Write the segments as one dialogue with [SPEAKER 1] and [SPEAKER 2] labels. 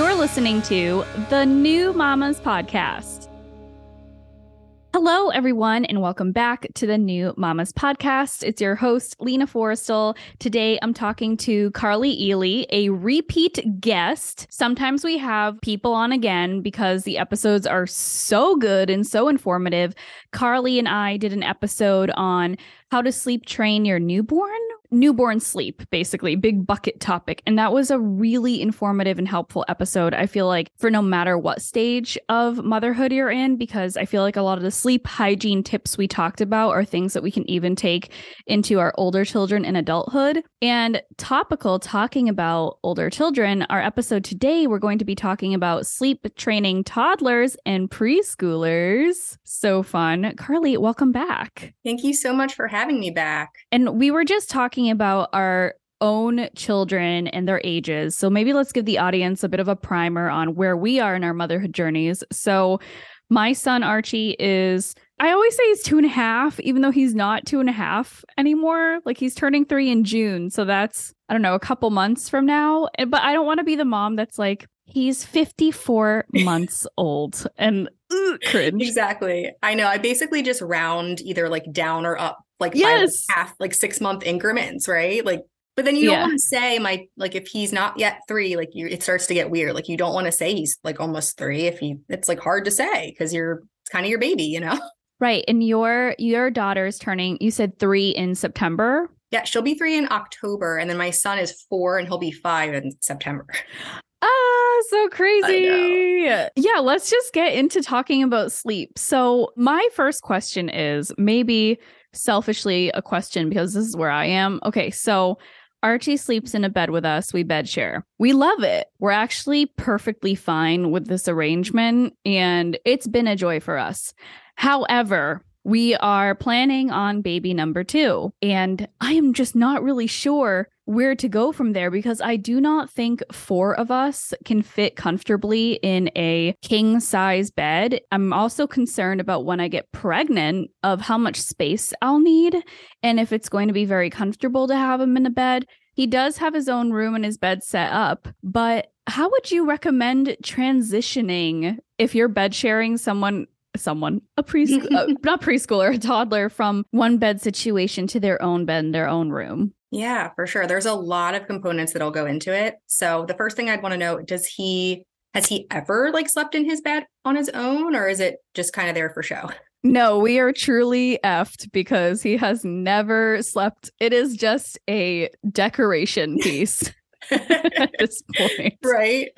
[SPEAKER 1] You're listening to the New Mamas Podcast. Hello, everyone, and welcome back to the New Mamas Podcast. It's your host, Lina Forrestal. Today, I'm talking to Carly Ely, a repeat guest. Sometimes we have people on again because the episodes are so good and so informative. Carly and I did an episode on how to sleep train your newborn newborn sleep, basically, big bucket topic. And that was a really informative and helpful episode. I feel like for no matter what stage of motherhood you're in, because I feel like a lot of the sleep hygiene tips we talked about are things that we can even take into our older children in adulthood. And topical, talking about older children, our episode today, we're going to be talking about sleep training toddlers and preschoolers. So fun. Carly, welcome back.
[SPEAKER 2] Thank you so much for having me back.
[SPEAKER 1] And we were just talking about our own children and their ages. So maybe let's give the audience a bit of a primer on where we are in our motherhood journeys. So my son Archie is I always say he's two and a half, even though he's not two and a half anymore. Like he's turning three in June. So that's, I don't know, a couple months from now. But I don't want to be the mom that's like, he's 54 months old and ugh, cringe.
[SPEAKER 2] Exactly. I know. I basically just round either like down or up like yes. half like six month increments, right? Like but then you don't yeah. want to say my like if he's not yet three, like you it starts to get weird. Like you don't want to say he's like almost three if he it's like hard to say because you're it's kind of your baby, you know?
[SPEAKER 1] Right. And your your daughter's turning, you said three in September.
[SPEAKER 2] Yeah, she'll be three in October, and then my son is four and he'll be five in September.
[SPEAKER 1] Ah, so crazy. Yeah, let's just get into talking about sleep. So, my first question is maybe selfishly a question because this is where I am. Okay, so Archie sleeps in a bed with us. We bed share. We love it. We're actually perfectly fine with this arrangement, and it's been a joy for us. However, we are planning on baby number two, and I am just not really sure where to go from there because I do not think four of us can fit comfortably in a king size bed. I'm also concerned about when I get pregnant of how much space I'll need and if it's going to be very comfortable to have him in a bed. He does have his own room and his bed set up, but how would you recommend transitioning if you're bed sharing someone someone a preschool uh, not preschooler a toddler from one bed situation to their own bed in their own room
[SPEAKER 2] yeah, for sure. There's a lot of components that'll go into it. So the first thing I'd want to know, does he has he ever like slept in his bed on his own or is it just kind of there for show?
[SPEAKER 1] No, we are truly effed because he has never slept. It is just a decoration piece. at this point.
[SPEAKER 2] Right.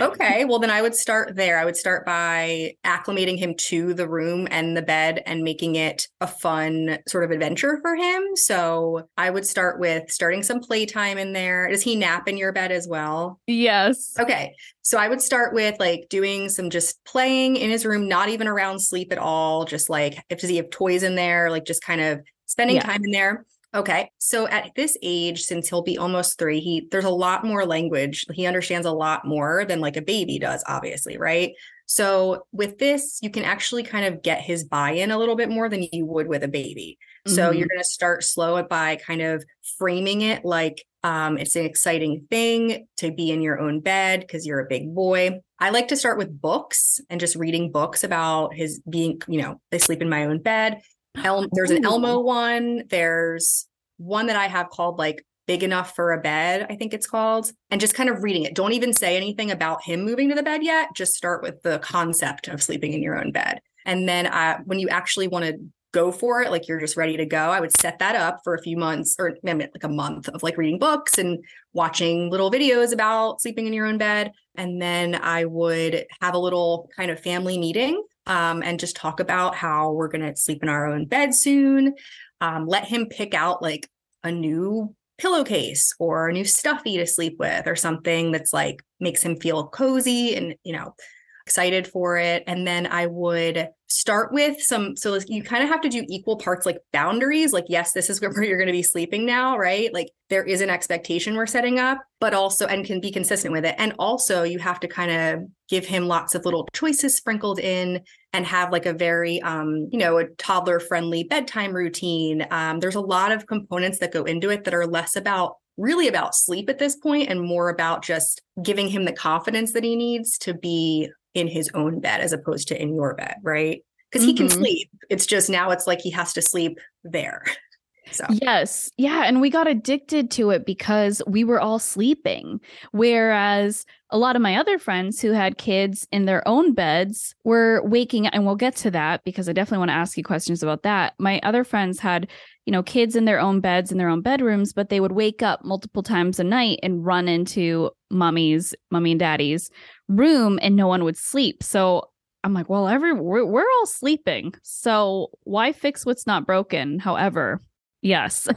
[SPEAKER 2] Okay. Well, then I would start there. I would start by acclimating him to the room and the bed and making it a fun sort of adventure for him. So I would start with starting some playtime in there. Does he nap in your bed as well?
[SPEAKER 1] Yes.
[SPEAKER 2] Okay. So I would start with like doing some just playing in his room, not even around sleep at all. Just like if does he have toys in there, like just kind of spending yeah. time in there. Okay. So at this age, since he'll be almost three, he there's a lot more language. He understands a lot more than like a baby does, obviously, right? So with this, you can actually kind of get his buy-in a little bit more than you would with a baby. Mm-hmm. So you're going to start slow by kind of framing it like um, it's an exciting thing to be in your own bed because you're a big boy. I like to start with books and just reading books about his being, you know, I sleep in my own bed. El- there's an Elmo one. There's one that I have called like Big Enough for a Bed, I think it's called, and just kind of reading it. Don't even say anything about him moving to the bed yet. Just start with the concept of sleeping in your own bed. And then uh, when you actually want to go for it, like you're just ready to go, I would set that up for a few months or like a month of like reading books and watching little videos about sleeping in your own bed. And then I would have a little kind of family meeting um, and just talk about how we're going to sleep in our own bed soon. Um, let him pick out like a new pillowcase or a new stuffy to sleep with or something that's like makes him feel cozy and you know excited for it. And then I would start with some, so you kind of have to do equal parts like boundaries. Like, yes, this is where you're going to be sleeping now, right? Like, there is an expectation we're setting up, but also, and can be consistent with it. And also, you have to kind of give him lots of little choices sprinkled in and have like a very, um, you know, a toddler friendly bedtime routine. Um, there's a lot of components that go into it that are less about really about sleep at this point and more about just giving him the confidence that he needs to be in his own bed as opposed to in your bed, right? Because mm-hmm. he can mm-hmm. sleep. It's just now it's like he has to sleep there.
[SPEAKER 1] So. Yes. Yeah. And we got addicted to it because we were all sleeping. Whereas a lot of my other friends who had kids in their own beds were waking and we'll get to that because I definitely want to ask you questions about that. My other friends had, you know, kids in their own beds in their own bedrooms, but they would wake up multiple times a night and run into mommy's, mommy and daddy's room and no one would sleep. So I'm like, well, every we're, we're all sleeping. So why fix what's not broken? However, Yes.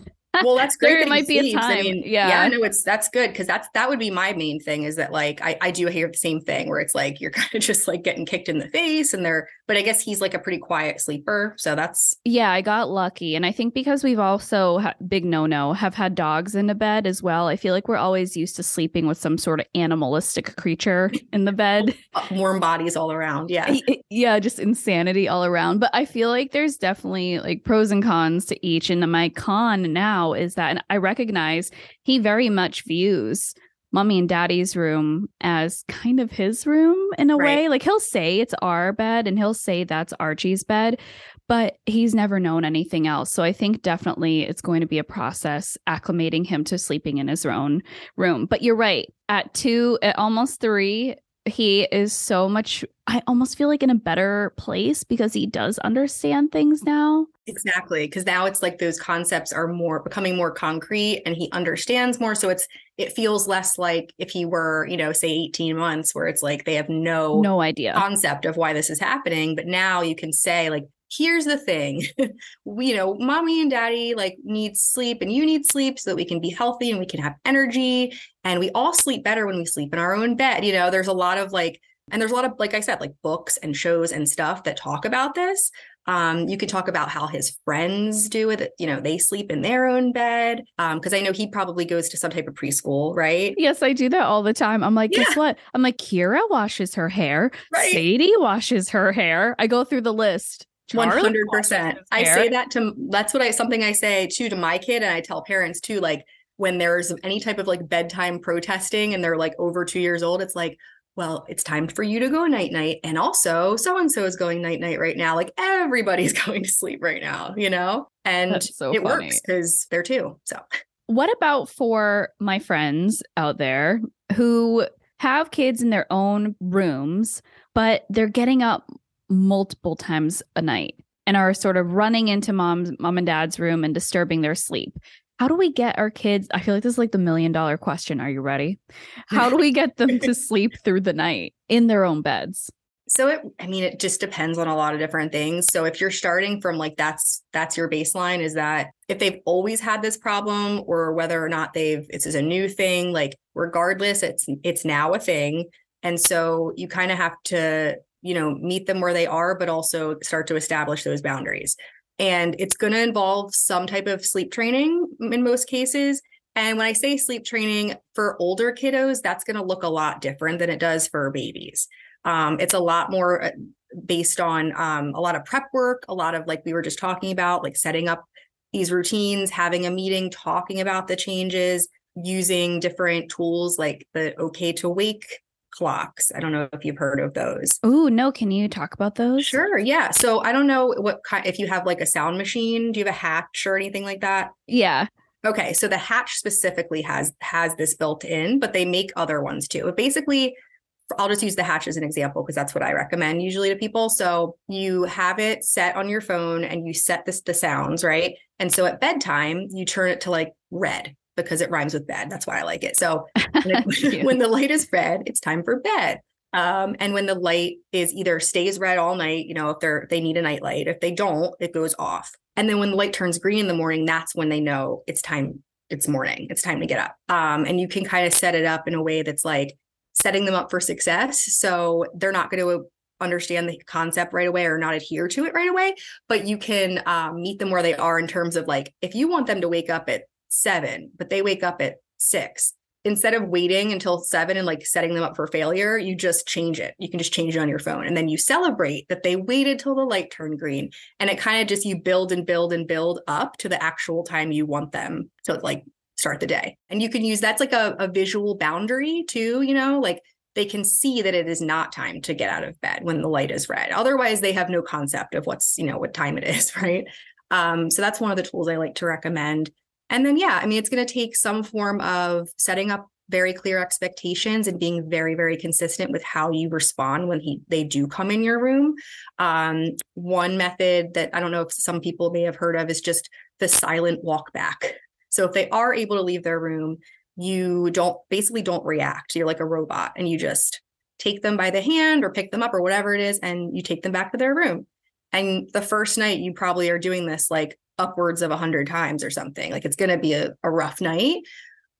[SPEAKER 2] well that's great
[SPEAKER 1] there might be a time I mean, yeah
[SPEAKER 2] yeah. no it's that's good because that's that would be my main thing is that like I, I do hear the same thing where it's like you're kind of just like getting kicked in the face and they're but i guess he's like a pretty quiet sleeper so that's
[SPEAKER 1] yeah i got lucky and i think because we've also ha- big no no have had dogs in the bed as well i feel like we're always used to sleeping with some sort of animalistic creature in the bed.
[SPEAKER 2] Uh, warm bodies all around yeah.
[SPEAKER 1] Yeah just insanity all around but i feel like there's definitely like pros and cons to each and my con now now is that, and I recognize he very much views mommy and daddy's room as kind of his room in a right. way. Like he'll say it's our bed and he'll say that's Archie's bed, but he's never known anything else. So I think definitely it's going to be a process acclimating him to sleeping in his own room. But you're right. At two, at almost three, he is so much I almost feel like in a better place because he does understand things now.
[SPEAKER 2] Exactly, because now it's like those concepts are more becoming more concrete and he understands more so it's it feels less like if he were, you know, say 18 months where it's like they have no
[SPEAKER 1] no idea
[SPEAKER 2] concept of why this is happening, but now you can say like here's the thing we, you know mommy and daddy like need sleep and you need sleep so that we can be healthy and we can have energy and we all sleep better when we sleep in our own bed you know there's a lot of like and there's a lot of like i said like books and shows and stuff that talk about this um, you could talk about how his friends do it. You know, they sleep in their own bed. Um, because I know he probably goes to some type of preschool, right?
[SPEAKER 1] Yes, I do that all the time. I'm like, yeah. guess what? I'm like, Kira washes her hair. Right. Sadie washes her hair. I go through the list.
[SPEAKER 2] One hundred percent. I say that to that's what I something I say too to my kid, and I tell parents too. Like when there's any type of like bedtime protesting, and they're like over two years old, it's like, well, it's time for you to go night night, and also so and so is going night night right now. Like everybody's going to sleep right now, you know, and so it funny. works because they're two. So,
[SPEAKER 1] what about for my friends out there who have kids in their own rooms, but they're getting up multiple times a night and are sort of running into mom's mom and dad's room and disturbing their sleep. How do we get our kids? I feel like this is like the million dollar question. Are you ready? How do we get them to sleep through the night in their own beds?
[SPEAKER 2] So it I mean it just depends on a lot of different things. So if you're starting from like that's that's your baseline is that if they've always had this problem or whether or not they've this is a new thing like regardless it's it's now a thing and so you kind of have to you know meet them where they are but also start to establish those boundaries. And it's going to involve some type of sleep training in most cases. And when i say sleep training for older kiddos that's going to look a lot different than it does for babies. Um, it's a lot more uh, based on um, a lot of prep work a lot of like we were just talking about like setting up these routines having a meeting talking about the changes using different tools like the okay to wake clocks. I don't know if you've heard of those.
[SPEAKER 1] Oh, no. Can you talk about those?
[SPEAKER 2] Sure. Yeah. So I don't know what kind, if you have like a sound machine, do you have a hatch or anything like that?
[SPEAKER 1] Yeah.
[SPEAKER 2] Okay. So the hatch specifically has has this built in, but they make other ones too. But basically, I'll just use the hatch as an example because that's what I recommend usually to people. So you have it set on your phone and you set this the sounds, right? And so at bedtime, you turn it to like red because it rhymes with bed. That's why I like it. So when, when the light is red, it's time for bed. Um, and when the light is either stays red all night, you know, if they're they need a night light. If they don't, it goes off. And then when the light turns green in the morning, that's when they know it's time. It's morning. It's time to get up. Um, and you can kind of set it up in a way that's like setting them up for success. So they're not going to understand the concept right away or not adhere to it right away. But you can um, meet them where they are in terms of like if you want them to wake up at seven, but they wake up at six. Instead of waiting until seven and like setting them up for failure, you just change it. You can just change it on your phone. And then you celebrate that they waited till the light turned green. And it kind of just you build and build and build up to the actual time you want them to like start the day. And you can use that's like a, a visual boundary too, you know, like they can see that it is not time to get out of bed when the light is red. Otherwise, they have no concept of what's, you know, what time it is, right? Um, so that's one of the tools I like to recommend. And then, yeah, I mean, it's going to take some form of setting up very clear expectations and being very, very consistent with how you respond when he they do come in your room. Um, one method that I don't know if some people may have heard of is just the silent walk back. So if they are able to leave their room, you don't basically don't react. You're like a robot and you just take them by the hand or pick them up or whatever it is and you take them back to their room. And the first night you probably are doing this like upwards of a hundred times or something. Like it's going to be a, a rough night,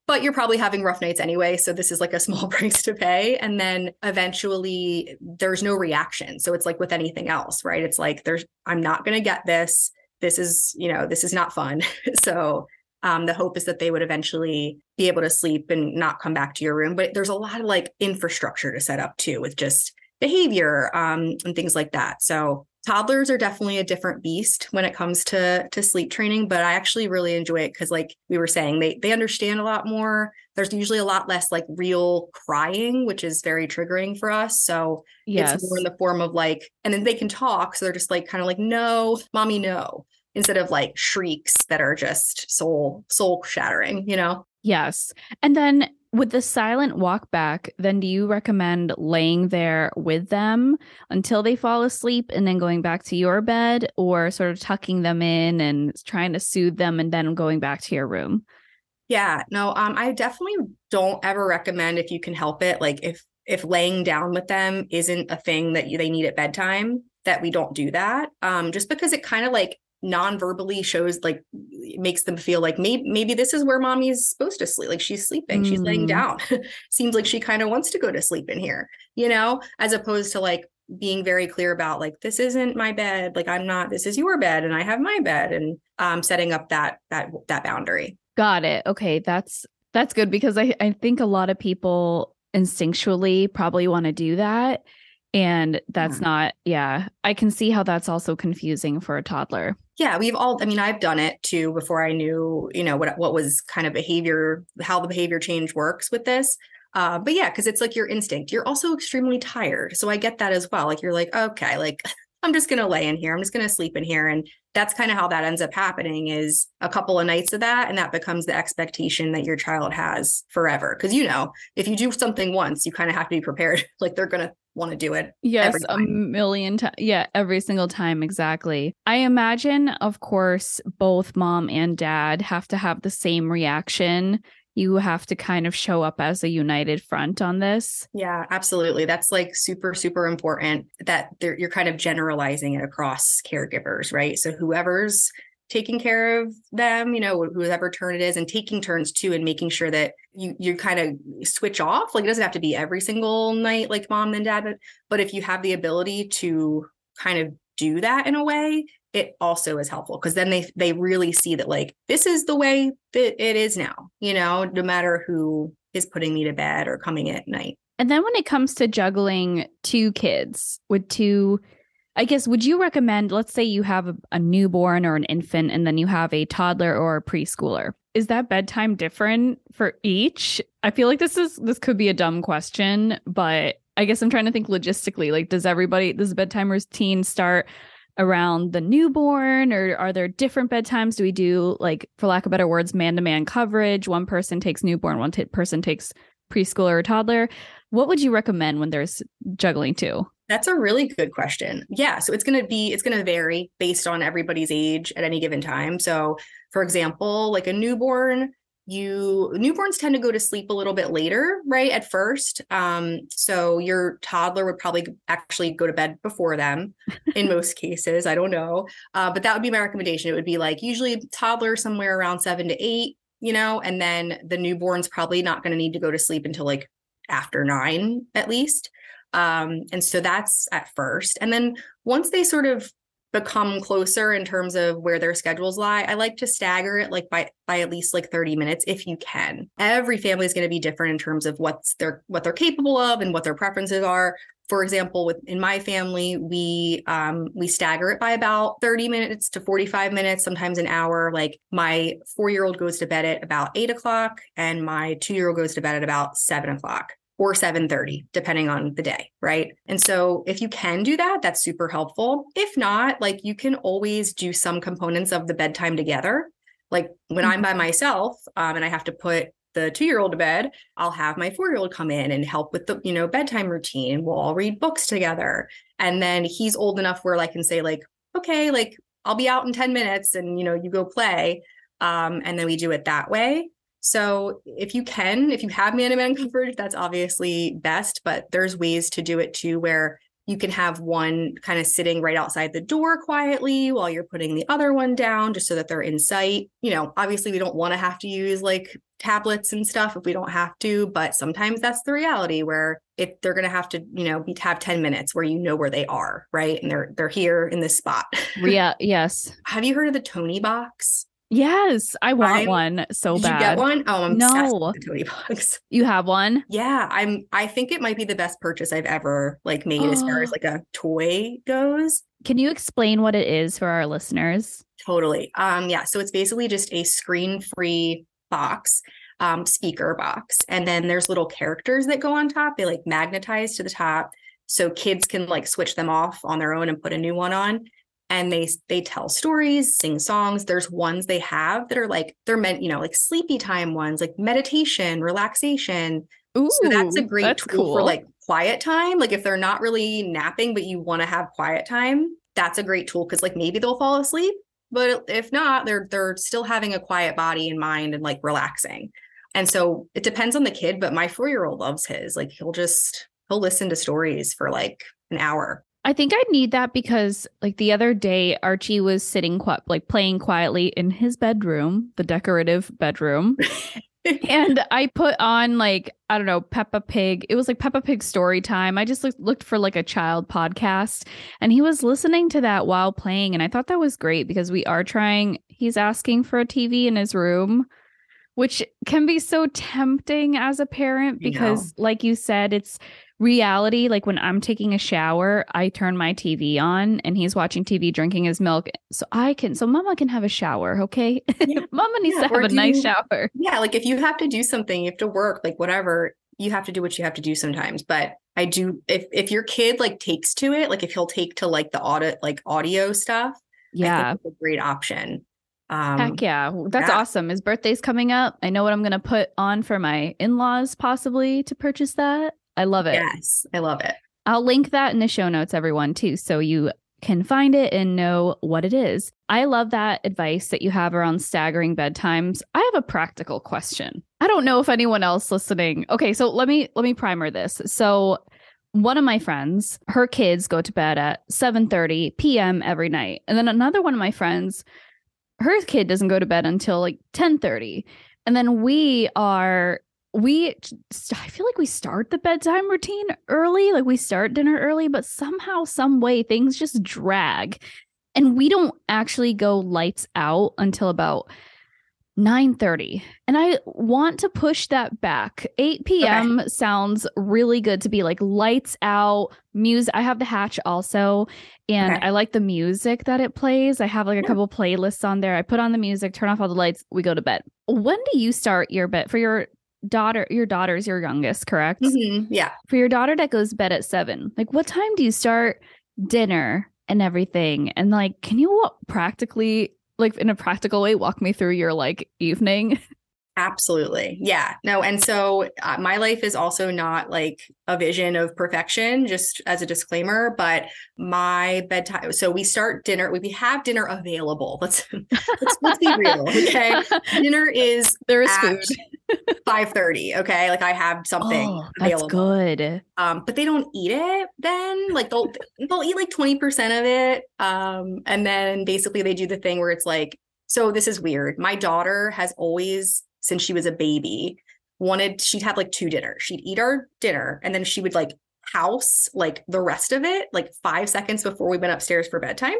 [SPEAKER 2] but you're probably having rough nights anyway. So this is like a small price to pay. And then eventually there's no reaction. So it's like with anything else, right? It's like there's, I'm not going to get this. This is, you know, this is not fun. so um, the hope is that they would eventually be able to sleep and not come back to your room. But there's a lot of like infrastructure to set up too with just behavior um, and things like that. So toddlers are definitely a different beast when it comes to to sleep training but i actually really enjoy it because like we were saying they they understand a lot more. There's usually a lot less like real crying which is very triggering for us. So yes. it's more in the form of like and then they can talk so they're just like kind of like no mommy no instead of like shrieks that are just soul soul shattering you know?
[SPEAKER 1] Yes. And then with the silent walk back, then do you recommend laying there with them until they fall asleep and then going back to your bed or sort of tucking them in and trying to soothe them and then going back to your room?
[SPEAKER 2] Yeah, no, um I definitely don't ever recommend if you can help it like if if laying down with them isn't a thing that you, they need at bedtime that we don't do that um just because it kind of like non-verbally shows like makes them feel like maybe maybe this is where mommy's supposed to sleep like she's sleeping mm. she's laying mm. down seems like she kind of wants to go to sleep in here you know as opposed to like being very clear about like this isn't my bed like i'm not this is your bed and i have my bed and um setting up that that that boundary
[SPEAKER 1] got it okay that's that's good because i i think a lot of people instinctually probably want to do that and that's yeah. not yeah i can see how that's also confusing for a toddler.
[SPEAKER 2] Yeah we've all i mean i've done it too before i knew you know what what was kind of behavior how the behavior change works with this. Uh, but yeah because it's like your instinct. You're also extremely tired. So i get that as well. Like you're like okay like i'm just gonna lay in here. I'm just gonna sleep in here. And that's kind of how that ends up happening is a couple of nights of that and that becomes the expectation that your child has forever. Because you know if you do something once you kind of have to be prepared. Like they're gonna want to do it.
[SPEAKER 1] Yes, a million times. Yeah, every single time. Exactly. I imagine, of course, both mom and dad have to have the same reaction. You have to kind of show up as a united front on this.
[SPEAKER 2] Yeah, absolutely. That's like super, super important that you're kind of generalizing it across caregivers, right? So whoever's taking care of them, you know, whoever turn it is, and taking turns too, and making sure that you you kind of switch off. Like it doesn't have to be every single night, like mom and dad, but, but if you have the ability to kind of do that in a way, it also is helpful because then they they really see that like this is the way that it is now, you know, no matter who is putting me to bed or coming at night.
[SPEAKER 1] And then when it comes to juggling two kids with two I guess would you recommend let's say you have a, a, newborn or an infant and then you have a toddler or a preschooler. Is that bedtime different for each? I feel like this is this could be a dumb question, but I guess I'm trying to think logistically. Like does everybody does bedtime routine start around the newborn or are there different bedtimes? Do we do like for lack of better words man-to-man coverage? One person takes newborn, one t- person takes preschooler or toddler. What would you recommend when there's juggling too?
[SPEAKER 2] That's a really good question. Yeah. So it's going to be, it's going to vary based on everybody's age at any given time. So, for example, like a newborn, you newborns tend to go to sleep a little bit later, right? At first. Um, so your toddler would probably actually go to bed before them in most cases. I don't know. Uh, but that would be my recommendation. It would be like usually toddler somewhere around seven to eight, you know, and then the newborn's probably not going to need to go to sleep until like after nine at least. Um, and so that's at first. And then once they sort of become closer in terms of where their schedules lie i like to stagger it like by by at least like 30 minutes if you can. Every family is going to be different in terms of what's their what they're capable of and what their preferences are. For example with in my family we um we stagger it by about 30 minutes to 45 minutes sometimes an hour. Like my four year old goes to bed at about eight o'clock and my two year old goes to bed at about seven o'clock or 7:30 depending on the day, right? And so if you can do that, that's super helpful. If not, like you can always do some components of the bedtime together. Like when mm-hmm. I'm by myself um, and I have to put the two year old to bed, I'll have my four year old come in and help with the, you know, bedtime routine. We'll all read books together. And then he's old enough where I can say, like, okay, like I'll be out in 10 minutes and, you know, you go play. Um, and then we do it that way. So if you can, if you have man to man coverage, that's obviously best, but there's ways to do it too where you can have one kind of sitting right outside the door quietly while you're putting the other one down just so that they're in sight. You know, obviously we don't want to have to use like tablets and stuff if we don't have to, but sometimes that's the reality where if they're going to have to, you know, be have 10 minutes where you know where they are, right? And they're they're here in this spot.
[SPEAKER 1] yeah, yes.
[SPEAKER 2] have you heard of the Toniebox?
[SPEAKER 1] Yes, I want I'm, one so
[SPEAKER 2] did
[SPEAKER 1] bad.
[SPEAKER 2] You get one? Oh, I'm no. Toniebox.
[SPEAKER 1] You have one?
[SPEAKER 2] Yeah, I'm. I think it might be the best purchase I've ever like made as far as like a toy goes.
[SPEAKER 1] Can you explain what it is for our listeners?
[SPEAKER 2] Totally. Um. Yeah. So it's basically just a screen-free box, um, speaker box, and then there's little characters that go on top. They like magnetize to the top, so kids can like switch them off on their own and put a new one on and they they tell stories, sing songs. There's ones they have that are like they're meant, you know, like sleepy time ones, like meditation, relaxation. Ooh, so that's a great that's tool cool. for like quiet time. Like if they're not really napping, but you want to have quiet time, that's a great tool because like maybe they'll fall asleep, but if not, they're they're still having a quiet body and mind and like relaxing. And so it depends on the kid, but my four year old loves his. Like he'll just he'll listen to stories for like an hour.
[SPEAKER 1] I think I need that because like the other day Archie was sitting qui- like playing quietly in his bedroom, the decorative bedroom. and I put on like I don't know Peppa Pig. It was like Peppa Pig story time. I just looked looked for like a child podcast and he was listening to that while playing and I thought that was great because we are trying he's asking for a TV in his room which can be so tempting as a parent because like you said it's reality. Like when i'm taking a shower i turn my tv on and he's watching tv drinking his milk so i can so mama can have a shower okay? Yeah. mama needs yeah, to have a nice you, shower.
[SPEAKER 2] Yeah like if you have to do something you have to work like whatever you have to do what you have to do sometimes but i do if if your kid like takes to it like if he'll take to like the audit like audio stuff
[SPEAKER 1] yeah.
[SPEAKER 2] a great option
[SPEAKER 1] um, Heck yeah. That's yeah. awesome. His birthday's coming up. I know what I'm going to put on for my in laws, possibly to purchase that. I love it.
[SPEAKER 2] Yes, I love it.
[SPEAKER 1] I'll link that in the show notes, everyone, too, so you can find it and know what it is. I love that advice that you have around staggering bedtimes. I have a practical question. I don't know if anyone else listening. Okay, so let me let me primer this. So one of my friends, her kids go to bed at 7:30 p.m. every night. And then another one of my friends, her kid doesn't go to bed until like 10:30. And then we are we i feel like we start the bedtime routine early like we start dinner early but somehow some way things just drag and we don't actually go lights out until about 9:30 and I want to push that back. 8 p.m. Okay. sounds really good to be like lights out, music. I have the hatch also and okay. I like the music that it plays. I have like a yeah. couple playlists on there. I put on the music, turn off all the lights, we go to bed. When do you start your bed for your daughter your daughter's your youngest correct
[SPEAKER 2] mm-hmm. yeah
[SPEAKER 1] for your daughter that goes to bed at seven like what time do you start dinner and everything and like can you practically like in a practical way walk me through your like evening
[SPEAKER 2] Absolutely. Yeah. No. And so uh, my life is also not like a vision of perfection, just as a disclaimer, but my bedtime. So we start dinner, we have dinner available. Let's, let's, let's be real. Okay. Dinner is,
[SPEAKER 1] there is food.
[SPEAKER 2] 5:30 okay like i have something oh,
[SPEAKER 1] available. that's good
[SPEAKER 2] um but they don't eat it then like they'll they'll eat like 20% of it um and then basically they do the thing where it's like so this is weird my daughter has always since she was a baby wanted she'd have like two dinners she'd eat our dinner and then she would like house like the rest of it like five seconds before we went upstairs for bedtime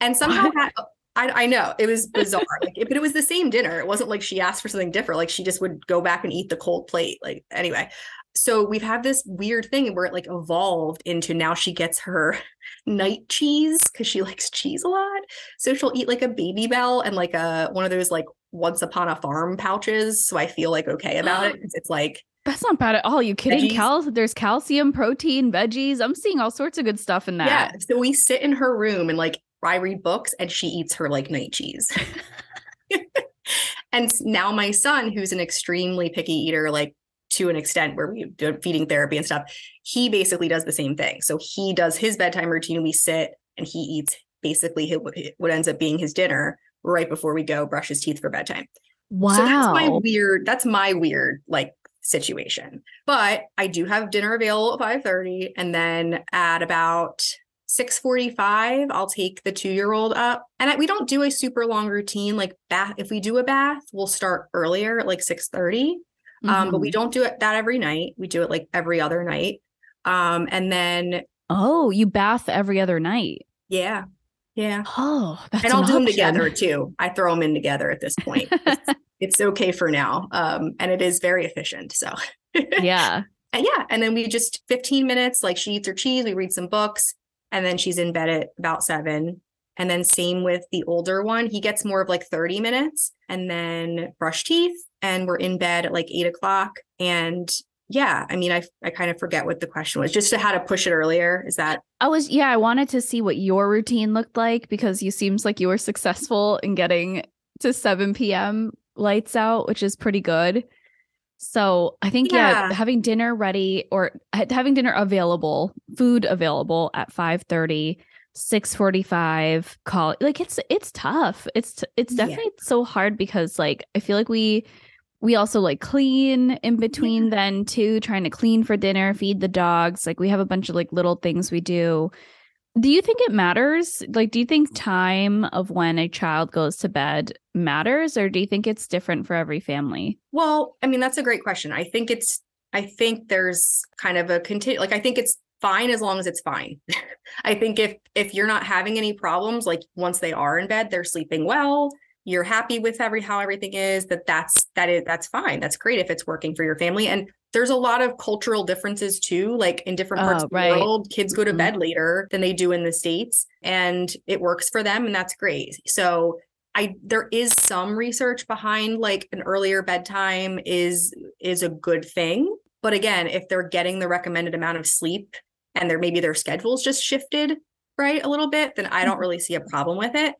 [SPEAKER 2] And somehow that, I, I know it was bizarre, like, but it was the same dinner. It wasn't like she asked for something different. Like she just would go back and eat the cold plate. Like anyway, so we've had this weird thing where it like evolved into now she gets her night cheese because she likes cheese a lot. So she'll eat like a Babybel and like a one of those like once upon a farm pouches. So I feel like okay about it. It's like
[SPEAKER 1] that's not bad at all. You kidding? Cal- there's calcium, protein, veggies. I'm seeing all sorts of good stuff in that. Yeah.
[SPEAKER 2] So we sit in her room and like I read books and she eats her like night cheese. and now my son, who's an extremely picky eater, like to an extent where we do feeding therapy and stuff, he basically does the same thing. So he does his bedtime routine. We sit and he eats basically what ends up being his dinner right before we go brush his teeth for bedtime.
[SPEAKER 1] Wow.
[SPEAKER 2] So that's my weird, that's my weird like situation. But I do have dinner available at 5 30. And then at about 6:45 I'll take the 2-year-old up. And we don't do a super long routine like bath if we do a bath, we'll start earlier at like 6:30. Mm-hmm. Um, but we mm-hmm. don't do it that every night. We do it like every other night. Um, and then
[SPEAKER 1] Oh, you bath every other night.
[SPEAKER 2] Yeah. Yeah.
[SPEAKER 1] Oh,
[SPEAKER 2] and I'll do option. them together too. I throw them in together at this point. it's, it's okay for now. Um, and it is very efficient. So
[SPEAKER 1] yeah.
[SPEAKER 2] And yeah. And then we just 15 minutes, like she eats her cheese, we read some books, and then she's in bed at about seven. And then same with the older one. He gets more of like 30 minutes and then brush teeth. And we're in bed at like eight o'clock. And yeah, I mean, I I kind of forget what the question was. Just to how to push it earlier. Is that
[SPEAKER 1] I was yeah, I wanted to see what your routine looked like because you seems like you were successful in getting to 7 p.m. lights out, which is pretty good. So I think yeah. yeah, having dinner ready or having dinner available, food available at 5 30, 6 45, call like it's it's tough. It's it's definitely yeah. so hard because like I feel like we we also like clean in between yeah. then too, trying to clean for dinner, feed the dogs. Like we have a bunch of like little things we do. Do you think it matters? Like, do you think time of when a child goes to bed matters, or do you think it's different for every family?
[SPEAKER 2] Well, I mean, that's a great question. I think it's, I think there's kind of a continue, like, I think it's fine as long as it's fine. I think if if you're not having any problems, like once they are in bed, they're sleeping well, you're happy with every how everything is that that's that is that's fine that's great if it's working for your family and there's a lot of cultural differences too like in different parts oh, of the right. world kids go to mm-hmm. bed later than they do in the states and it works for them and that's great so i there is some research behind like an earlier bedtime is is a good thing but again if they're getting the recommended amount of sleep and there maybe their schedules just shifted right a little bit then i don't mm-hmm. really see a problem with it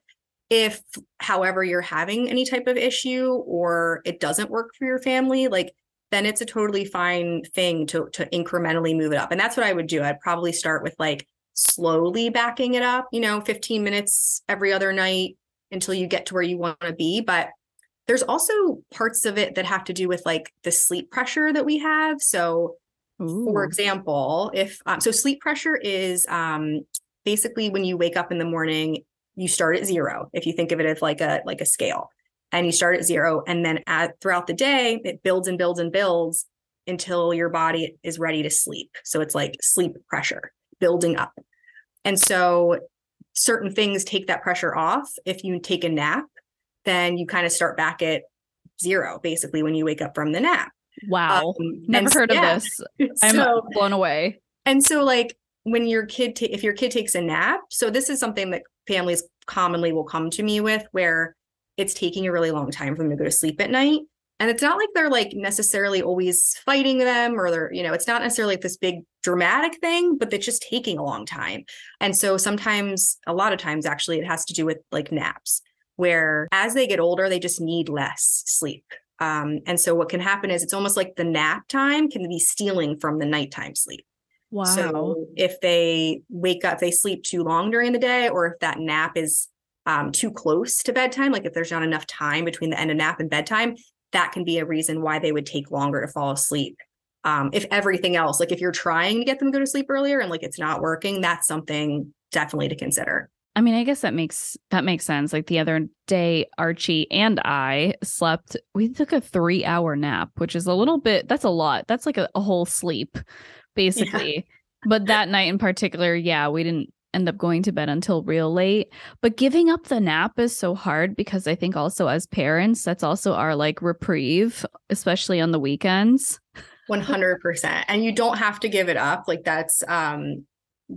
[SPEAKER 2] if, however, you're having any type of issue or it doesn't work for your family, like then it's a totally fine thing to to incrementally move it up. And that's what I would do. I'd probably start with like slowly backing it up, you know, 15 minutes every other night until you get to where you want to be. But there's also parts of it that have to do with like the sleep pressure that we have. So, Ooh. for example, if um, so, sleep pressure is um, basically when you wake up in the morning you start at zero if you think of it as like a like a scale. And you start at zero and then at throughout the day it builds and builds and builds until your body is ready to sleep. So it's like sleep pressure building up. And so certain things take that pressure off. If you take a nap then you kind of start back at zero basically when you wake up from the nap.
[SPEAKER 1] Wow. Um, never heard yeah. of this. I'm so, blown away.
[SPEAKER 2] And so like when your kid ta- if your kid takes a nap so this is something that families commonly will come to me with where it's taking a really long time for them to go to sleep at night. And it's not like they're like necessarily always fighting them or they're, you know, it's not necessarily like this big dramatic thing, but it's just taking a long time. And so sometimes, a lot of times, actually, it has to do with like naps, where as they get older, they just need less sleep. Um, and so what can happen is it's almost like the nap time can be stealing from the nighttime sleep.
[SPEAKER 1] Wow.
[SPEAKER 2] So if they wake up, they sleep too long during the day, or if that nap is um, too close to bedtime, like if there's not enough time between the end of nap and bedtime, that can be a reason why they would take longer to fall asleep. Um, if everything else, like if you're trying to get them to go to sleep earlier and like it's not working, that's something definitely to consider.
[SPEAKER 1] I mean, I guess that makes that makes sense. Like the other day, Archie and I slept. We took a three hour nap, which is a little bit. That's a lot. That's like a, a whole sleep basically. Yeah. But that night in particular, yeah, we didn't end up going to bed until real late. But giving up the nap is so hard because I think also as parents, that's also our like reprieve, especially on the weekends.
[SPEAKER 2] 100%. And you don't have to give it up. Like that's, um,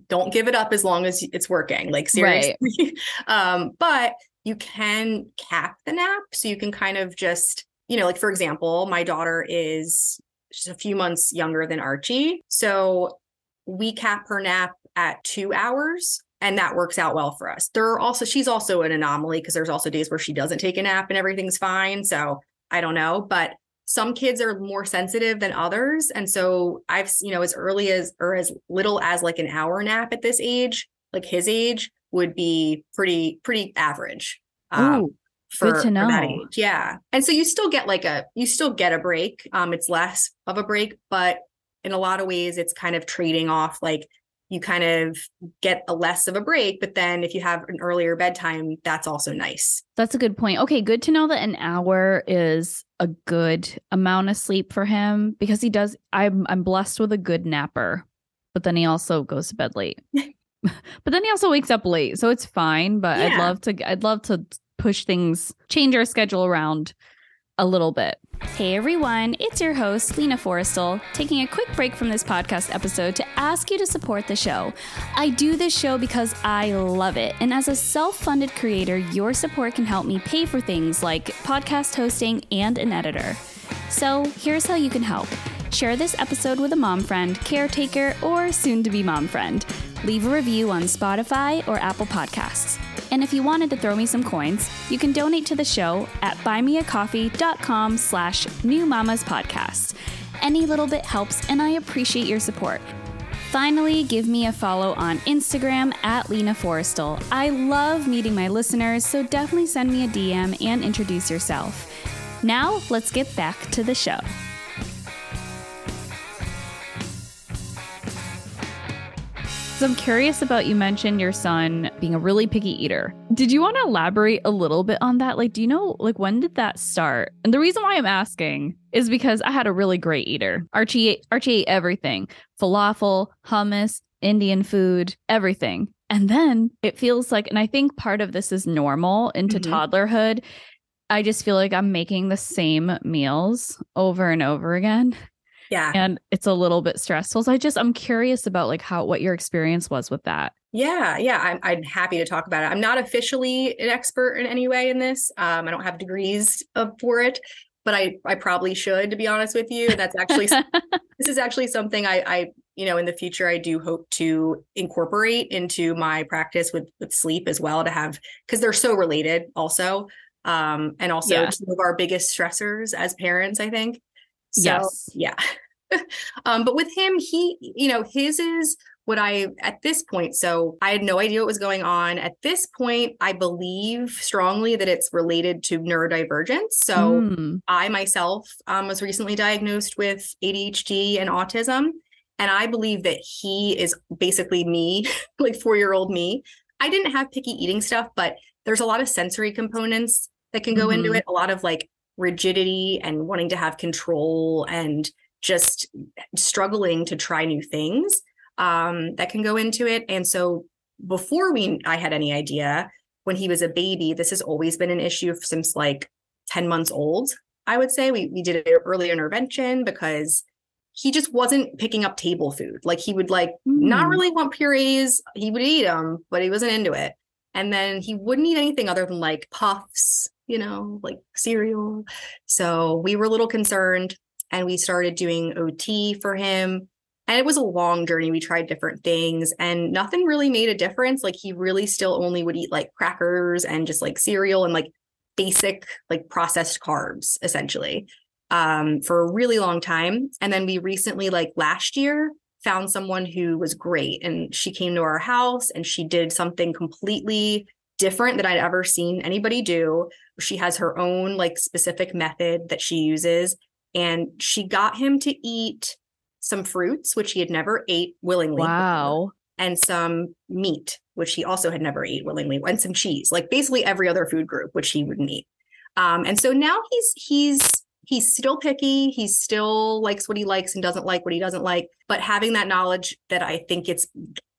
[SPEAKER 2] don't give it up as long as it's working. Like seriously. Right. um, but you can cap the nap. So you can kind of just, you know, like for example, my daughter is just a few months younger than Archie. So we cap her nap at two hours and that works out well for us. There are also she's also an anomaly because there's also days where she doesn't take a nap and everything's fine. So I don't know, but some kids are more sensitive than others and so I've you know as early as or as little as like an hour nap at this age, like his age would be pretty pretty average.
[SPEAKER 1] Um, For, good to know. that age.
[SPEAKER 2] Yeah. And so you still get like a you still get a break. Um it's less of a break, but in a lot of ways it's kind of trading off like you kind of get a less of a break but then if you have an earlier bedtime that's also nice
[SPEAKER 1] that's a good point okay good to know that an hour is a good amount of sleep for him because he does i'm i'm blessed with a good napper but then he also goes to bed late but then he also wakes up late so it's fine but yeah. i'd love to i'd love to push things change our schedule around a little bit.
[SPEAKER 3] Hey everyone, it's your host, Lina Forrestal, taking a quick break from this podcast episode to ask you to support the show. I do this show because I love it, and as a self funded creator, your support can help me pay for things like podcast hosting and an editor. So here's how you can help share this episode with a mom friend, caretaker, or soon to be mom friend. Leave a review on Spotify or Apple Podcasts. And if you wanted to throw me some coins, you can donate to the show at buymeacoffee.com slash new mamas podcast. Any little bit helps, and I appreciate your support. Finally, give me a follow on Instagram at Lina Forrestal. I love meeting my listeners, so definitely send me a DM and introduce yourself. Now, let's get back to the show.
[SPEAKER 1] So I'm curious about you mentioned your son being a really picky eater. Did you want to elaborate a little bit on that? Like, do you know, like, when did that start? And the reason why I'm asking is because I had a really great eater. Archie ate, Archie ate everything falafel, hummus, Indian food, everything. And then it feels like, and I think part of this is normal into mm-hmm. toddlerhood. I just feel like I'm making the same meals over and over again.
[SPEAKER 2] Yeah.
[SPEAKER 1] And it's a little bit stressful. So I just I'm curious about like how what your experience was with that.
[SPEAKER 2] Yeah, yeah, I'm I'm happy to talk about it. I'm not officially an expert in any way in this. Um, I don't have degrees of, for it, but I I probably should, to be honest with you. That's actually this is actually something I I you know in the future I do hope to incorporate into my practice with with sleep as well to have because they're so related also. Um, and also yeah. some of our biggest stressors as parents, I think. So, yes. Yeah. um, but with him, he, you know, his is what I at this point. So I had no idea what was going on. At this point, I believe strongly that it's related to neurodivergence. So mm. I myself um, was recently diagnosed with ADHD and autism. And I believe that he is basically me, like four year old me. I didn't have picky eating stuff, but there's a lot of sensory components that can go mm-hmm. into it, a lot of like rigidity and wanting to have control and just struggling to try new things um, that can go into it. And so before we I had any idea, when he was a baby, this has always been an issue since like 10 months old. I would say we we did an early intervention because he just wasn't picking up table food. Like he would like mm. not really want purees. He would eat them, but he wasn't into it. And then he wouldn't eat anything other than like puffs, you know, like cereal. So we were a little concerned and we started doing OT for him. And it was a long journey. We tried different things and nothing really made a difference. Like he really still only would eat like crackers and just like cereal and like basic like processed carbs essentially um, for a really long time. And then we recently, like last year, found someone who was great and she came to our house and she did something completely different that I'd ever seen anybody do. She has her own like specific method that she uses and she got him to eat some fruits which he had never ate willingly
[SPEAKER 1] wow
[SPEAKER 2] and some meat which he also had never ate willingly and some cheese like basically every other food group which he wouldn't eat um, and so now he's he's he's still picky he still likes what he likes and doesn't like what he doesn't like but having that knowledge that i think it's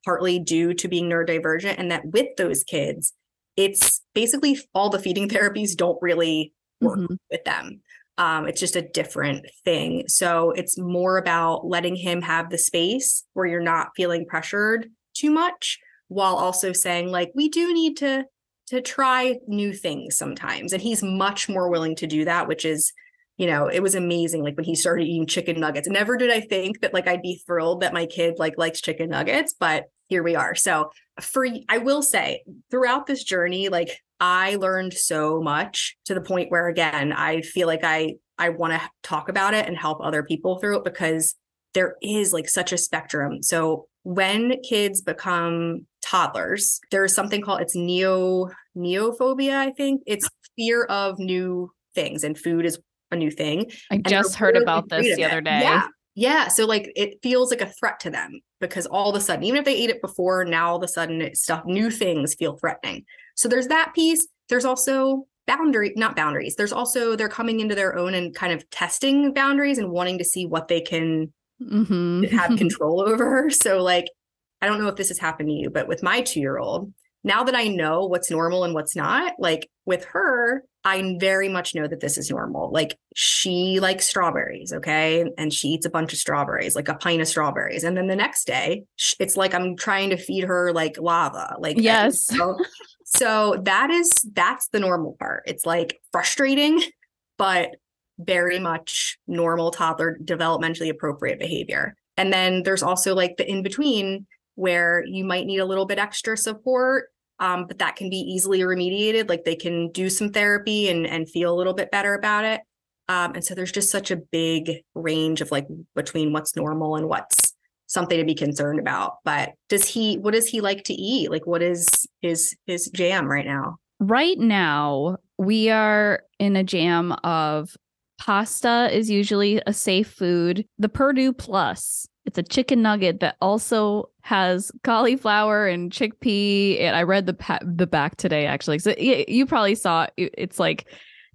[SPEAKER 2] partly due to being neurodivergent, and that with those kids, it's basically all the feeding therapies don't really work mm-hmm. with them. Um, it's just a different thing. So it's more about letting him have the space where you're not feeling pressured too much while also saying like we do need to to try new things sometimes and he's much more willing to do that which is you know it was amazing like when he started eating chicken nuggets never did i think that like i'd be thrilled that my kid like likes chicken nuggets but here we are so for i will say throughout this journey like i learned so much to the point where again i feel like i i want to talk about it and help other people through it because there is like such a spectrum so when kids become toddlers, there's something called it's neo neophobia, I think. It's fear of new things and food is a new thing.
[SPEAKER 1] I and just heard about this the other day.
[SPEAKER 2] Yeah. Yeah. So like it feels like a threat to them because all of a sudden, even if they ate it before, now all of a sudden stuff new things feel threatening. So there's that piece. There's also boundary, not boundaries. There's also they're coming into their own and kind of testing boundaries and wanting to see what they can mm-hmm. have control over. So, like, I don't know if this has happened to you, but with my two year old, now that I know what's normal and what's not, like with her, I very much know that this is normal. Like she likes strawberries, okay? And she eats a bunch of strawberries, like a pint of strawberries. And then the next day, it's like I'm trying to feed her like lava. Like
[SPEAKER 1] yes.
[SPEAKER 2] So, so that is that's the normal part. It's like frustrating, but very much normal toddler developmentally appropriate behavior. And then there's also like the in between where you might need a little bit extra support um, but that can be easily remediated like they can do some therapy and and feel a little bit better about it. Um, and so there's just such a big range of like between what's normal and what's something to be concerned about. But does he what does he like to eat? Like what is his his jam right now?
[SPEAKER 1] Right now we are in a jam of Pasta is usually a safe food. The Perdue Plus, it's a chicken nugget that also has cauliflower and chickpea. And I read the pa- the back today actually. So you probably saw it. it's like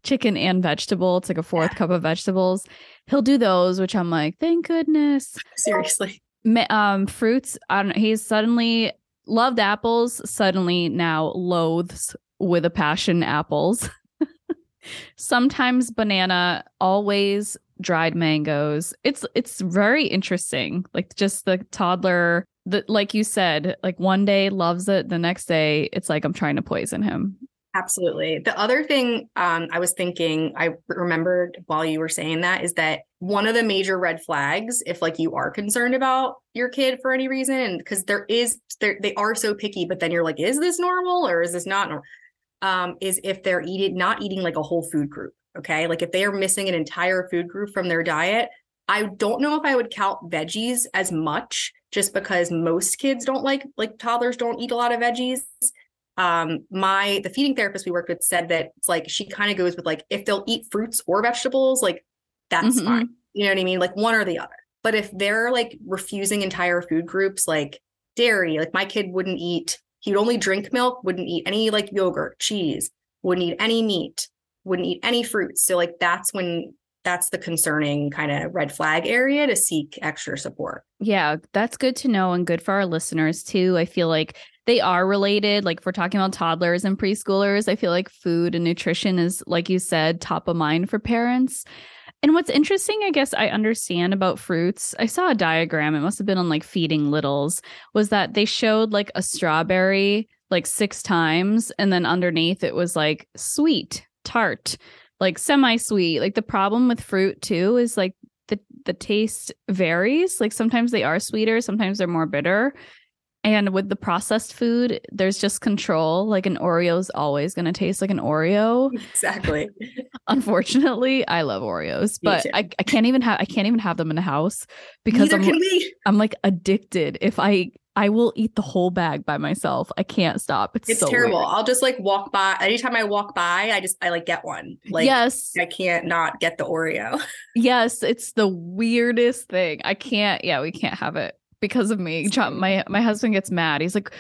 [SPEAKER 1] chicken and vegetable. It's like a fourth cup of vegetables. He'll do those, which I'm like, thank goodness.
[SPEAKER 2] Seriously.
[SPEAKER 1] Um, fruits. I don't know. He's suddenly loved apples. Suddenly now loathes with a passion apples. sometimes banana, always dried mangoes. It's it's very interesting. Like just the toddler that like you said, like one day loves it, the next day it's like I'm trying to poison him.
[SPEAKER 2] Absolutely. The other thing um, I was thinking, I remembered while you were saying that is that one of the major red flags, if like you are concerned about your kid for any reason, because there is, they are so picky, but then you're like, is this normal or is this not normal? um, is if they're eating not eating like a whole food group. Okay, like if they are missing an entire food group from their diet, I don't know if I would count veggies as much, just because most kids don't like like toddlers don't eat a lot of veggies. Um, my the feeding therapist we worked with said that it's like she kind of goes with like if they'll eat fruits or vegetables, like that's mm-hmm. fine. You know what I mean? Like one or the other. But if they're like refusing entire food groups, like dairy, like my kid wouldn't eat he would only drink milk, wouldn't eat any like yogurt, cheese, wouldn't eat any meat, wouldn't eat any fruits. So like that's when that's the concerning kind of red flag area to seek extra support.
[SPEAKER 1] Yeah, that's good to know and good for our listeners too. I feel like they are related. Like if we're talking about toddlers and preschoolers, I feel like food and nutrition is, like you said, top of mind for parents. And what's interesting, I guess I understand about fruits, I saw a diagram, it must have been on like Feeding Littles, was that they showed like a strawberry like six times. And then underneath it was like sweet, tart, like semi sweet. Like the problem with fruit too is like the, the taste varies. Like sometimes they are sweeter, sometimes they're more bitter. And with the processed food, there's just control. Like an Oreo is always going to taste like an Oreo.
[SPEAKER 2] Exactly.
[SPEAKER 1] Unfortunately, I love Oreos, but I, I can't even have I can't even have them in the house because
[SPEAKER 2] Neither
[SPEAKER 1] I'm. I'm like addicted. If I I will eat the whole bag by myself. I can't stop. It's,
[SPEAKER 2] it's
[SPEAKER 1] so
[SPEAKER 2] terrible.
[SPEAKER 1] Weird.
[SPEAKER 2] I'll just like walk by. Anytime I walk by, I just I like get one. Like
[SPEAKER 1] yes,
[SPEAKER 2] I can't not get the Oreo.
[SPEAKER 1] yes, it's the weirdest thing. I can't. Yeah, we can't have it because of me. My my husband gets mad. He's like,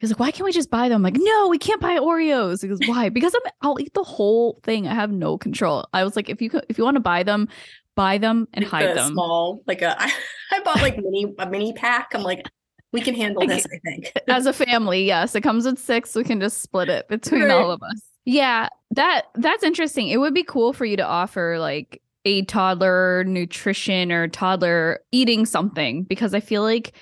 [SPEAKER 1] he's like, why can't we just buy them? I'm like, no, we can't buy Oreos. He goes, why? because I'm I'll eat the whole thing. I have no control. I was like, if you if you want to buy them, buy them and
[SPEAKER 2] like
[SPEAKER 1] hide
[SPEAKER 2] the
[SPEAKER 1] them.
[SPEAKER 2] Small, like a I, I bought like mini a mini pack. I'm like, we can handle this, I think.
[SPEAKER 1] As a family, yes. It comes with six. We can just split it between right. all of us. Yeah, that that's interesting. It would be cool for you to offer like a toddler nutrition or toddler eating something because I feel like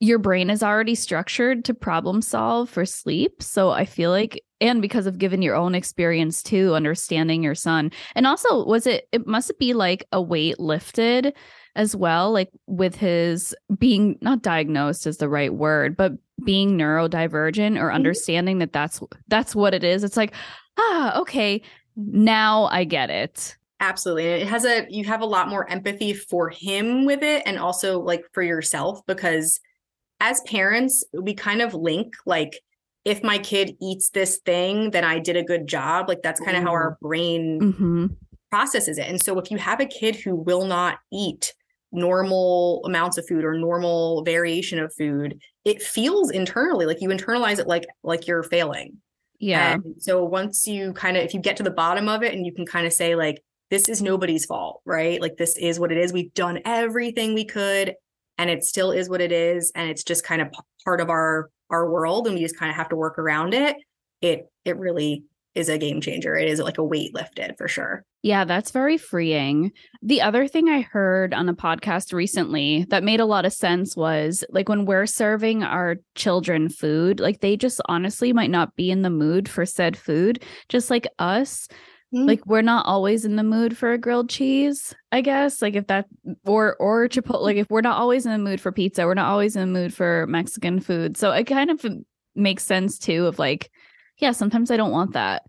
[SPEAKER 1] your brain is already structured to problem solve for sleep. So I feel like and because of given your own experience too, understanding your son. And also was it it must be like a weight lifted as well, like with his being not diagnosed is the right word, but being neurodivergent or mm-hmm. understanding that that's that's what it is. It's like, ah, okay, now I get it.
[SPEAKER 2] Absolutely. It has a you have a lot more empathy for him with it and also like for yourself because as parents, we kind of link like if my kid eats this thing, then I did a good job. Like that's kind of how our brain mm-hmm. processes it. And so if you have a kid who will not eat normal amounts of food or normal variation of food it feels internally like you internalize it like like you're failing.
[SPEAKER 1] Yeah.
[SPEAKER 2] And so once you kind of if you get to the bottom of it and you can kind of say like this is nobody's fault right? Like this is what it is. We've done everything we could and it still is what it is and it's just kind of part of our our world and we just kind of have to work around it it it really is a game changer. It is like a weight lifted for sure.
[SPEAKER 1] Yeah, that's very freeing. The other thing I heard on a podcast recently that made a lot of sense was like when we're serving our children food, like they just honestly might not be in the mood for said food, just like us. Mm-hmm. Like we're not always in the mood for a grilled cheese, I guess. Like if that or or chipotle, like if we're not always in the mood for pizza, we're not always in the mood for Mexican food. So it kind of makes sense too of like yeah, sometimes I don't want that.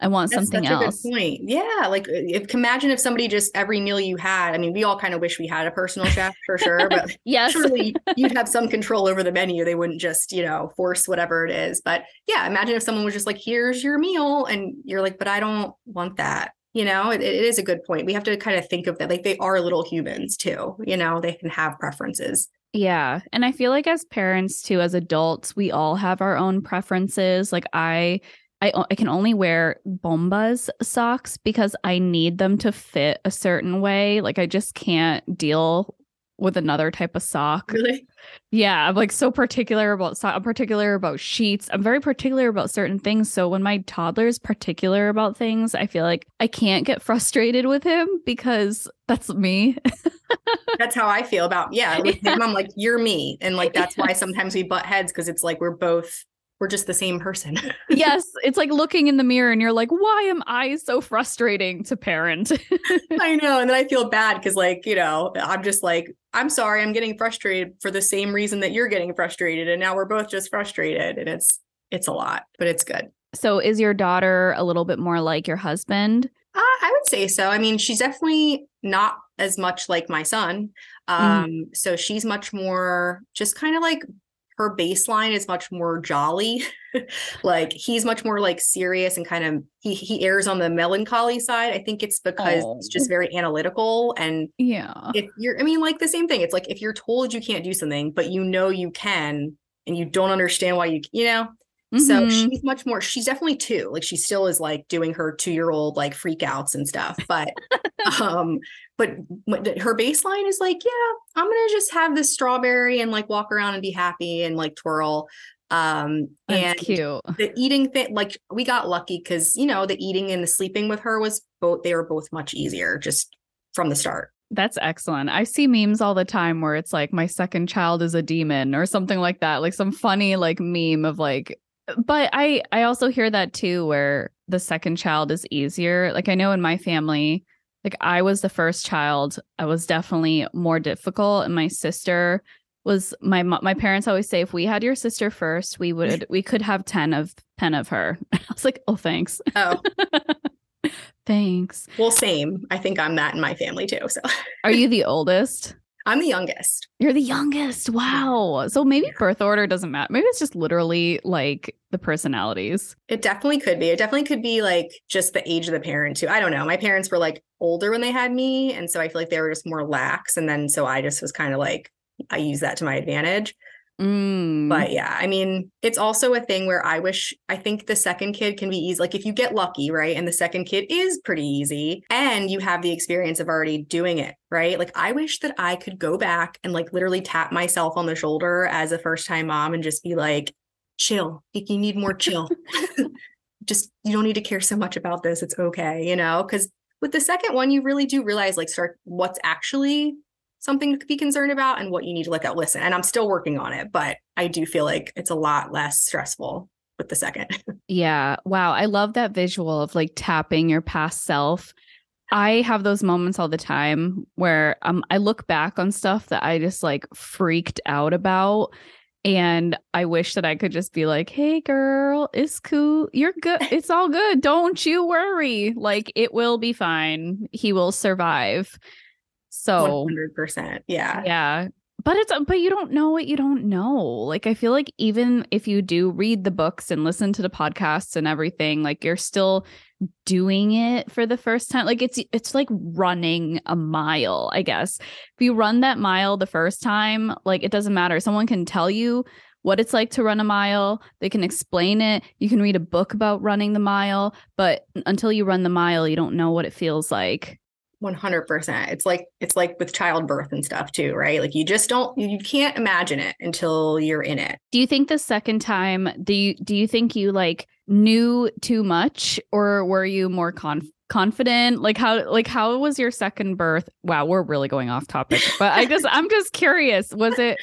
[SPEAKER 1] I want That's something else.
[SPEAKER 2] point. Yeah, like uh, if imagine if somebody just every meal you had. I mean, we all kind of wish we had a personal chef for sure, but
[SPEAKER 1] yes,
[SPEAKER 2] surely you'd have some control over the menu. They wouldn't just you know force whatever it is. But yeah, imagine if someone was just like, "Here's your meal," and you're like, "But I don't want that." You know, it, it is a good point. We have to kind of think of that like they are little humans too. You know, they can have preferences.
[SPEAKER 1] Yeah. And I feel like as parents too, as adults, we all have our own preferences. Like I I, I can only wear Bombas socks because I need them to fit a certain way. Like I just can't deal with another type of sock.
[SPEAKER 2] Really?
[SPEAKER 1] Yeah, I'm like so particular about so- I'm particular about sheets. I'm very particular about certain things. So when my toddler's particular about things, I feel like I can't get frustrated with him because that's me.
[SPEAKER 2] that's how I feel about yeah. With yeah. him, I'm like, you're me. And like that's why sometimes we butt heads because it's like we're both we're just the same person.
[SPEAKER 1] yes, it's like looking in the mirror and you're like, why am I so frustrating to parent?
[SPEAKER 2] I know. And then I feel bad because, like, you know, I'm just like, I'm sorry, I'm getting frustrated for the same reason that you're getting frustrated. And now we're both just frustrated. And it's, it's a lot, but it's good.
[SPEAKER 1] So is your daughter a little bit more like your husband?
[SPEAKER 2] Uh, I would say so. I mean, she's definitely not as much like my son. Mm. Um, mm. so she's much more just kind of like her baseline is much more jolly. like he's much more like serious and kind of he he airs on the melancholy side. I think it's because oh. it's just very analytical and
[SPEAKER 1] yeah.
[SPEAKER 2] If you're I mean like the same thing. It's like if you're told you can't do something but you know you can and you don't understand why you you know Mm-hmm. So she's much more, she's definitely two. Like she still is like doing her two year old like freakouts and stuff. But um, but her baseline is like, yeah, I'm gonna just have this strawberry and like walk around and be happy and like twirl. Um
[SPEAKER 1] That's
[SPEAKER 2] and
[SPEAKER 1] cute.
[SPEAKER 2] The eating thing, like we got lucky because you know the eating and the sleeping with her was both they were both much easier just from the start.
[SPEAKER 1] That's excellent. I see memes all the time where it's like my second child is a demon or something like that. Like some funny like meme of like but I I also hear that too where the second child is easier. Like I know in my family, like I was the first child, I was definitely more difficult and my sister was my my parents always say if we had your sister first, we would we could have 10 of 10 of her. I was like, "Oh, thanks."
[SPEAKER 2] Oh.
[SPEAKER 1] thanks.
[SPEAKER 2] Well, same. I think I'm that in my family too. So
[SPEAKER 1] Are you the oldest?
[SPEAKER 2] I'm the youngest.
[SPEAKER 1] You're the youngest. Wow. So maybe birth order doesn't matter. Maybe it's just literally like the personalities.
[SPEAKER 2] It definitely could be. It definitely could be like just the age of the parent too. I don't know. My parents were like older when they had me. And so I feel like they were just more lax. And then so I just was kind of like, I use that to my advantage.
[SPEAKER 1] Mm.
[SPEAKER 2] But yeah, I mean, it's also a thing where I wish, I think the second kid can be easy. Like if you get lucky, right? And the second kid is pretty easy and you have the experience of already doing it, right? Like I wish that I could go back and like literally tap myself on the shoulder as a first time mom and just be like, chill. Like you need more chill. just, you don't need to care so much about this. It's okay, you know? Because with the second one, you really do realize like start what's actually something to be concerned about and what you need to look at listen and i'm still working on it but i do feel like it's a lot less stressful with the second
[SPEAKER 1] yeah wow i love that visual of like tapping your past self i have those moments all the time where um, i look back on stuff that i just like freaked out about and I wish that I could just be like, hey, girl, it's cool. You're good. It's all good. Don't you worry. Like, it will be fine. He will survive. So
[SPEAKER 2] 100%. Yeah.
[SPEAKER 1] Yeah. But it's but you don't know what you don't know. Like I feel like even if you do read the books and listen to the podcasts and everything, like you're still doing it for the first time. Like it's it's like running a mile, I guess. If you run that mile the first time, like it doesn't matter. Someone can tell you what it's like to run a mile. They can explain it. You can read a book about running the mile, but until you run the mile, you don't know what it feels like.
[SPEAKER 2] 100%. It's like it's like with childbirth and stuff too, right? Like you just don't you can't imagine it until you're in it.
[SPEAKER 1] Do you think the second time do you do you think you like knew too much or were you more conf- confident? Like how like how was your second birth? Wow, we're really going off topic. But I just I'm just curious. Was it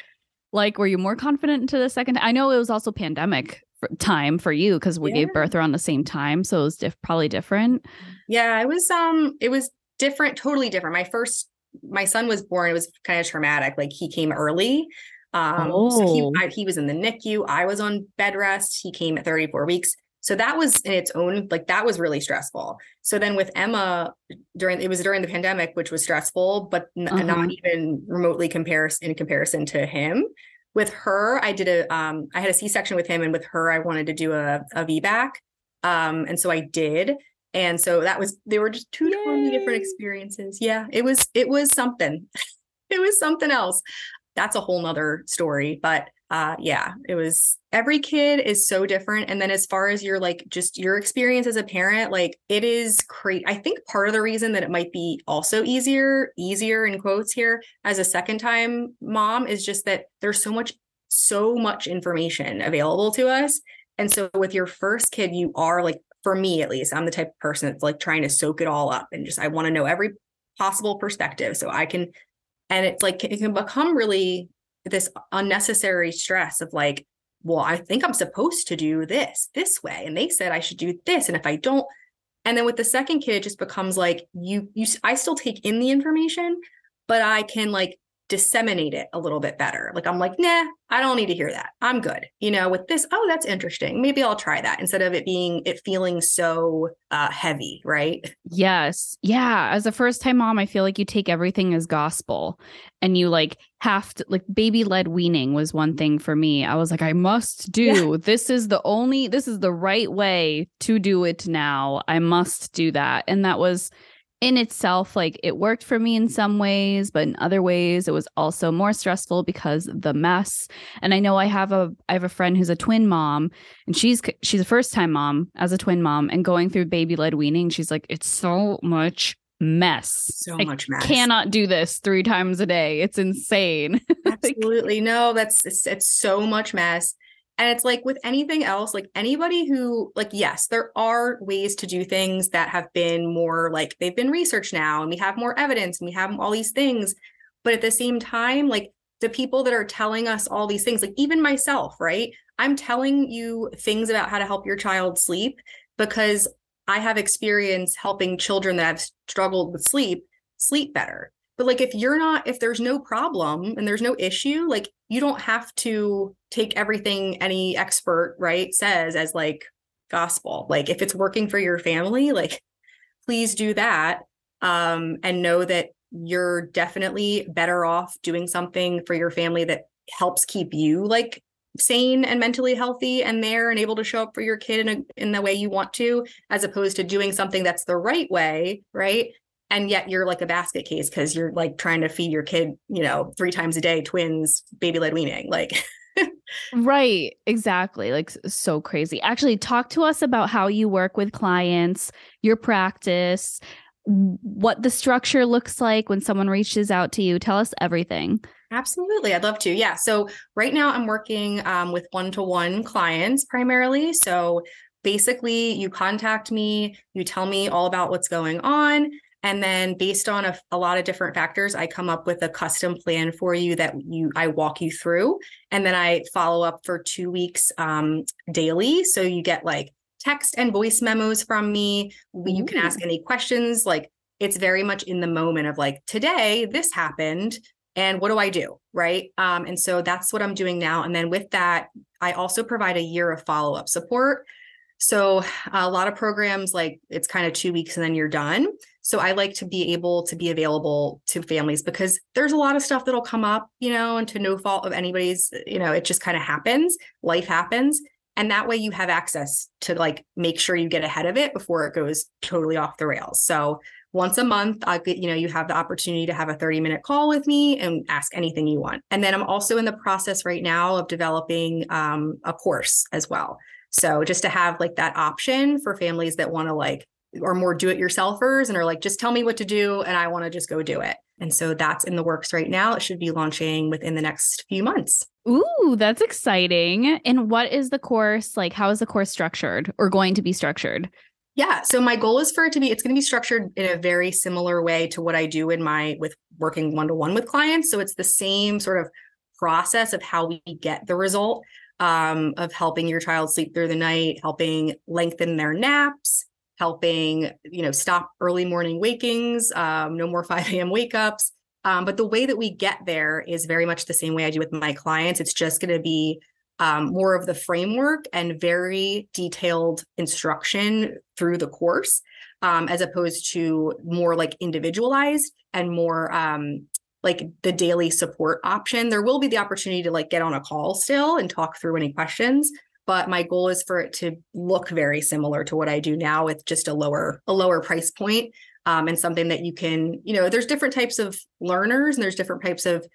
[SPEAKER 1] like were you more confident into the second? I know it was also pandemic time for you because we yeah. gave birth around the same time, so it was diff- probably different.
[SPEAKER 2] Yeah, it was um it was different, totally different. My first, my son was born, it was kind of traumatic. Like he came early. Um, oh. so he, oh. I, he was in the NICU. I was on bed rest. He came at 34 weeks. So that was in its own, like that was really stressful. So then with Emma during, it was during the pandemic, which was stressful, but n- uh-huh. not even remotely comparison in comparison to him. With her, I did a, um, I had a C-section with him and with her, I wanted to do a, a VBAC. Um, and so I did and so that was they were just two Yay. totally different experiences. Yeah it was it was something. It was something else. That's a whole nother story but uh yeah it was every kid is so different. And then as far as your like just your experience as a parent like it is crazy i think part of the reason that it might be also easier easier in quotes here as a second time mom is just that there's so much so much information available to us. And so with your first kid you are like for me at least, I'm the type of person that's like trying to soak it all up and just I want to know every possible perspective so I can and it's like it can become really this unnecessary stress of like well I think I'm supposed to do this this way and they said I should do this and if I don't and then with the second kid it just becomes like you you I still take in the information but I can like disseminate it a little bit better. Like I'm like, nah, I don't need to hear that. I'm good. You know, with this, oh, that's interesting. Maybe I'll try that instead of it being it feeling so uh heavy, right?
[SPEAKER 1] Yes. Yeah. As a first time mom, I feel like you take everything as gospel and you like have to like baby led weaning was one thing for me. I was like, I must do yeah. this is the only this is the right way to do it now. I must do that. And that was in itself, like it worked for me in some ways, but in other ways, it was also more stressful because the mess. And I know I have a I have a friend who's a twin mom, and she's she's a first time mom as a twin mom, and going through baby led weaning, she's like, it's so much mess.
[SPEAKER 2] So I much mess.
[SPEAKER 1] Cannot do this three times a day. It's insane.
[SPEAKER 2] Absolutely no. That's it's, it's so much mess. And it's like with anything else, like anybody who, like, yes, there are ways to do things that have been more like they've been researched now and we have more evidence and we have all these things. But at the same time, like the people that are telling us all these things, like even myself, right? I'm telling you things about how to help your child sleep because I have experience helping children that have struggled with sleep sleep better. But like if you're not if there's no problem and there's no issue, like you don't have to take everything any expert, right, says as like gospel. Like if it's working for your family, like please do that. Um and know that you're definitely better off doing something for your family that helps keep you like sane and mentally healthy and there and able to show up for your kid in a, in the way you want to as opposed to doing something that's the right way right and yet you're like a basket case because you're like trying to feed your kid you know three times a day twins baby led weaning like
[SPEAKER 1] right. Exactly. Like so crazy. Actually, talk to us about how you work with clients, your practice, what the structure looks like when someone reaches out to you. Tell us everything.
[SPEAKER 2] Absolutely. I'd love to. Yeah. So right now I'm working um, with one to one clients primarily. So basically, you contact me, you tell me all about what's going on. And then based on a, a, lot of different factors, I come up with a custom plan for you that you I walk you through. And then I follow up for two weeks um, daily. So you get like text and voice memos from me. You can ask any questions. Like it's very much in the moment of like, today this happened and what do I do? Right. Um, and so that's what I'm doing now. And then with that, I also provide a year of follow up support. So a lot of programs, like it's kind of two weeks and then you're done. So I like to be able to be available to families because there's a lot of stuff that'll come up, you know, and to no fault of anybody's, you know, it just kind of happens. Life happens. And that way you have access to like make sure you get ahead of it before it goes totally off the rails. So once a month i get you know you have the opportunity to have a 30 minute call with me and ask anything you want and then i'm also in the process right now of developing um, a course as well so just to have like that option for families that want to like or more do it yourselfers and are like just tell me what to do and i want to just go do it and so that's in the works right now it should be launching within the next few months
[SPEAKER 1] Ooh, that's exciting. And what is the course like? How is the course structured or going to be structured?
[SPEAKER 2] Yeah. So my goal is for it to be, it's going to be structured in a very similar way to what I do in my with working one to one with clients. So it's the same sort of process of how we get the result um, of helping your child sleep through the night, helping lengthen their naps, helping, you know, stop early morning wakings, um, no more 5 a.m. wake ups. Um, but the way that we get there is very much the same way I do with my clients. It's just going to be um, more of the framework and very detailed instruction through the course, um, as opposed to more like individualized and more um, like the daily support option. There will be the opportunity to like get on a call still and talk through any questions. But my goal is for it to look very similar to what I do now with just a lower a lower price point, um, and something that you can you know there's different types of learners and there's different types of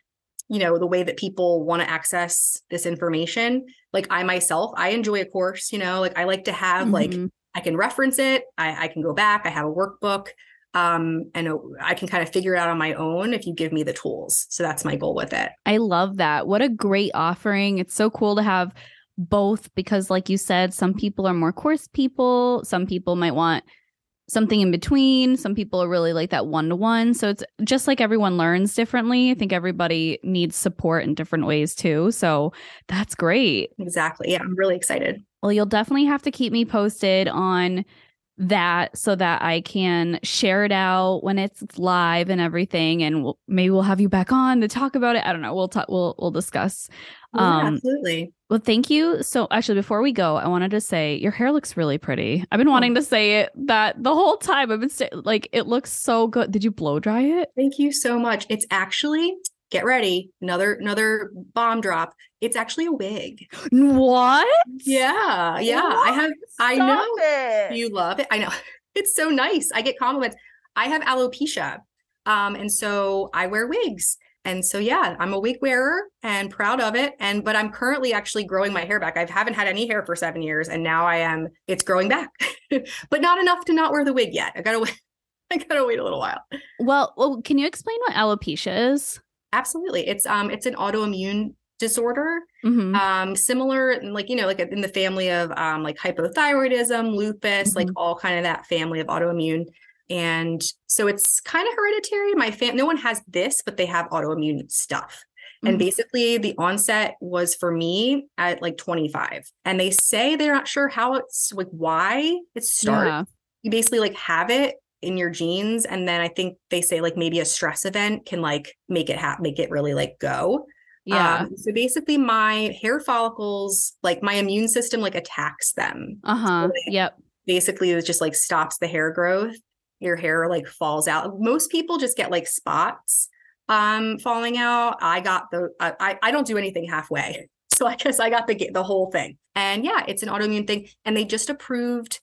[SPEAKER 2] you know the way that people want to access this information like i myself i enjoy a course you know like i like to have mm-hmm. like i can reference it I, I can go back i have a workbook um and i can kind of figure it out on my own if you give me the tools so that's my goal with it
[SPEAKER 1] i love that what a great offering it's so cool to have both because like you said some people are more course people some people might want something in between. Some people are really like that one to one. So it's just like everyone learns differently. I think everybody needs support in different ways too. So that's great.
[SPEAKER 2] Exactly. Yeah, I'm really excited.
[SPEAKER 1] Well, you'll definitely have to keep me posted on that so that I can share it out when it's live and everything. And we'll, maybe we'll have you back on to talk about it. I don't know. We'll talk. We'll we'll discuss.
[SPEAKER 2] Yeah, um, absolutely.
[SPEAKER 1] Well, thank you. So, actually, before we go, I wanted to say your hair looks really pretty. I've been oh. wanting to say it that the whole time. I've been st- like, it looks so good. Did you blow dry it?
[SPEAKER 2] Thank you so much. It's actually get ready. Another another bomb drop. It's actually a wig.
[SPEAKER 1] What?
[SPEAKER 2] Yeah yeah. What? i have Stop i know it. you love it. I know. It's so nice. I get compliments. I have alopecia um and so i wear wigs. And so yeah i'm a wig wearer and proud of it. And but i'm currently actually growing my hair back. I haven't had any hair for seven years and now i am it's growing back. But not enough to not wear the wig yet. I gotta wait i gotta wait a little while.
[SPEAKER 1] Well, well can you explain what alopecia is
[SPEAKER 2] Absolutely. It's um it's an autoimmune disorder. Mm-hmm. Um similar like you know like in the family of um like hypothyroidism, lupus, mm-hmm. like all kind of that family of autoimmune. And so it's kind of hereditary. My fam no one has this, but they have autoimmune stuff. Mm-hmm. And basically, the onset was for me at like 25. And they say they're not sure how it's like why it starts. Yeah. You basically like have it in your genes and then i think they say like maybe a stress event can like make it ha- make it really like go. Yeah. Um, so basically my hair follicles like my immune system like attacks them.
[SPEAKER 1] Uh-huh. So yep.
[SPEAKER 2] basically it just like stops the hair growth. Your hair like falls out. Most people just get like spots um falling out. I got the i i don't do anything halfway. So i guess i got the the whole thing. And yeah it's an autoimmune thing and they just approved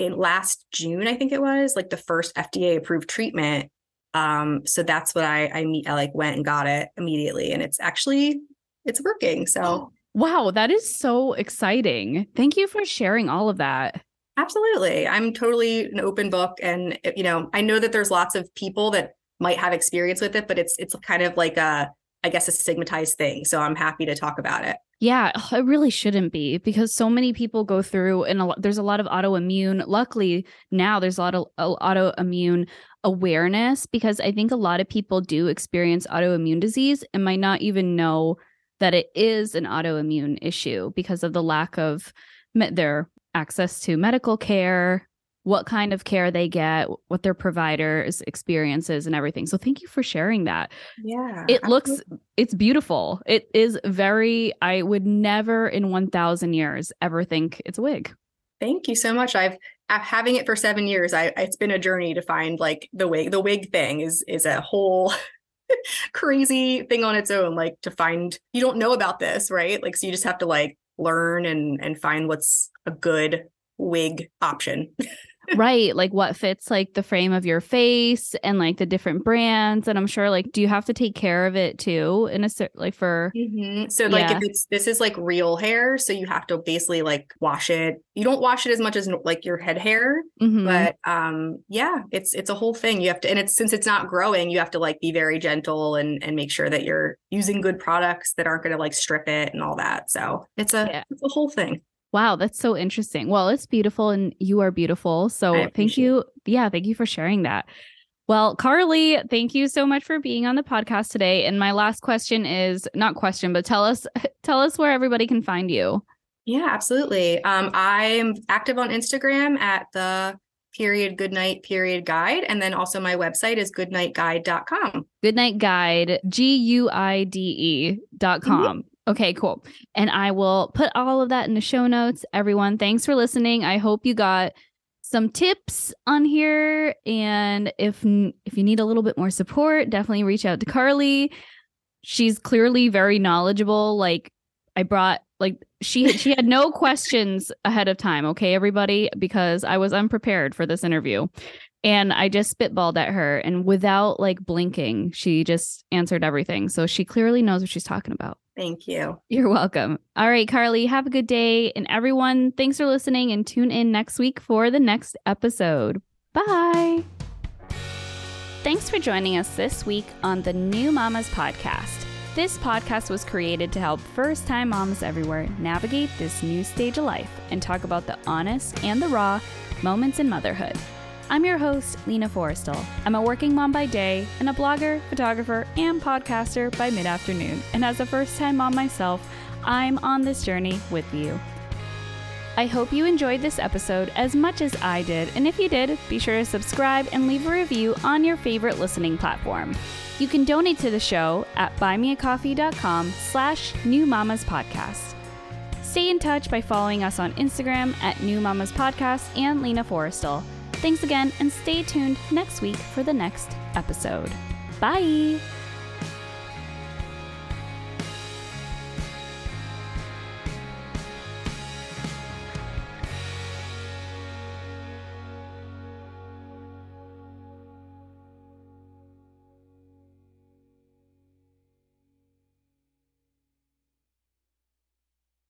[SPEAKER 2] in last June, I think it was like the first FDA approved treatment. Um, so that's what I I meet I like went and got it immediately and it's actually it's working. So
[SPEAKER 1] Wow, that is so exciting. Thank you for sharing all of that.
[SPEAKER 2] Absolutely. I'm totally an open book and you know, I know that there's lots of people that might have experience with it, but it's it's kind of like a I guess a stigmatized thing. So I'm happy to talk about it.
[SPEAKER 1] Yeah, it really shouldn't be because so many people go through and a, there's a lot of autoimmune. Luckily, now there's a lot of uh, autoimmune awareness because I think a lot of people do experience autoimmune disease and might not even know that it is an autoimmune issue because of the lack of me- their access to medical care what kind of care they get, what their providers experiences and everything. So thank you for sharing that.
[SPEAKER 2] Yeah.
[SPEAKER 1] It absolutely. looks it's beautiful. It is very I would never in 1000 years ever think it's a wig.
[SPEAKER 2] Thank you so much. I've having it for 7 years. I it's been a journey to find like the wig. The wig thing is is a whole crazy thing on its own like to find you don't know about this, right? Like so you just have to like learn and and find what's a good wig option.
[SPEAKER 1] right like what fits like the frame of your face and like the different brands and i'm sure like do you have to take care of it too in a like for
[SPEAKER 2] mm-hmm. so like yeah. if it's this is like real hair so you have to basically like wash it you don't wash it as much as like your head hair mm-hmm. but um yeah it's it's a whole thing you have to and it's since it's not growing you have to like be very gentle and and make sure that you're using good products that aren't going to like strip it and all that so it's a yeah. it's a whole thing
[SPEAKER 1] Wow, that's so interesting. Well, it's beautiful and you are beautiful. So thank you. Yeah, thank you for sharing that. Well, Carly, thank you so much for being on the podcast today. And my last question is not question, but tell us tell us where everybody can find you.
[SPEAKER 2] Yeah, absolutely. Um, I'm active on Instagram at the period goodnight period guide. And then also my website is goodnightguide.com.
[SPEAKER 1] Goodnight guide, G U I D E dot mm-hmm. com. Mm-hmm. Okay, cool. And I will put all of that in the show notes. Everyone, thanks for listening. I hope you got some tips on here and if if you need a little bit more support, definitely reach out to Carly. She's clearly very knowledgeable. Like I brought like she she had no questions ahead of time, okay everybody, because I was unprepared for this interview. And I just spitballed at her and without like blinking, she just answered everything. So she clearly knows what she's talking about.
[SPEAKER 2] Thank you.
[SPEAKER 1] You're welcome. All right, Carly, have a good day. And everyone, thanks for listening and tune in next week for the next episode. Bye. Thanks for joining us this week on the New Mamas Podcast. This podcast was created to help first time moms everywhere navigate this new stage of life and talk about the honest and the raw moments in motherhood. I'm your host, Lina Forrestal. I'm a working mom by day and a blogger, photographer, and podcaster by mid afternoon. And as a first time mom myself, I'm on this journey with you. I hope you enjoyed this episode as much as I did, and if you did, be sure to subscribe and leave a review on your favorite listening platform. You can donate to the show at buymeacoffee.com slash New Mamas Podcast. Stay in touch by following us on Instagram at New Podcast and Lina Forrestal. Thanks again, and stay tuned next week for the next episode. Bye!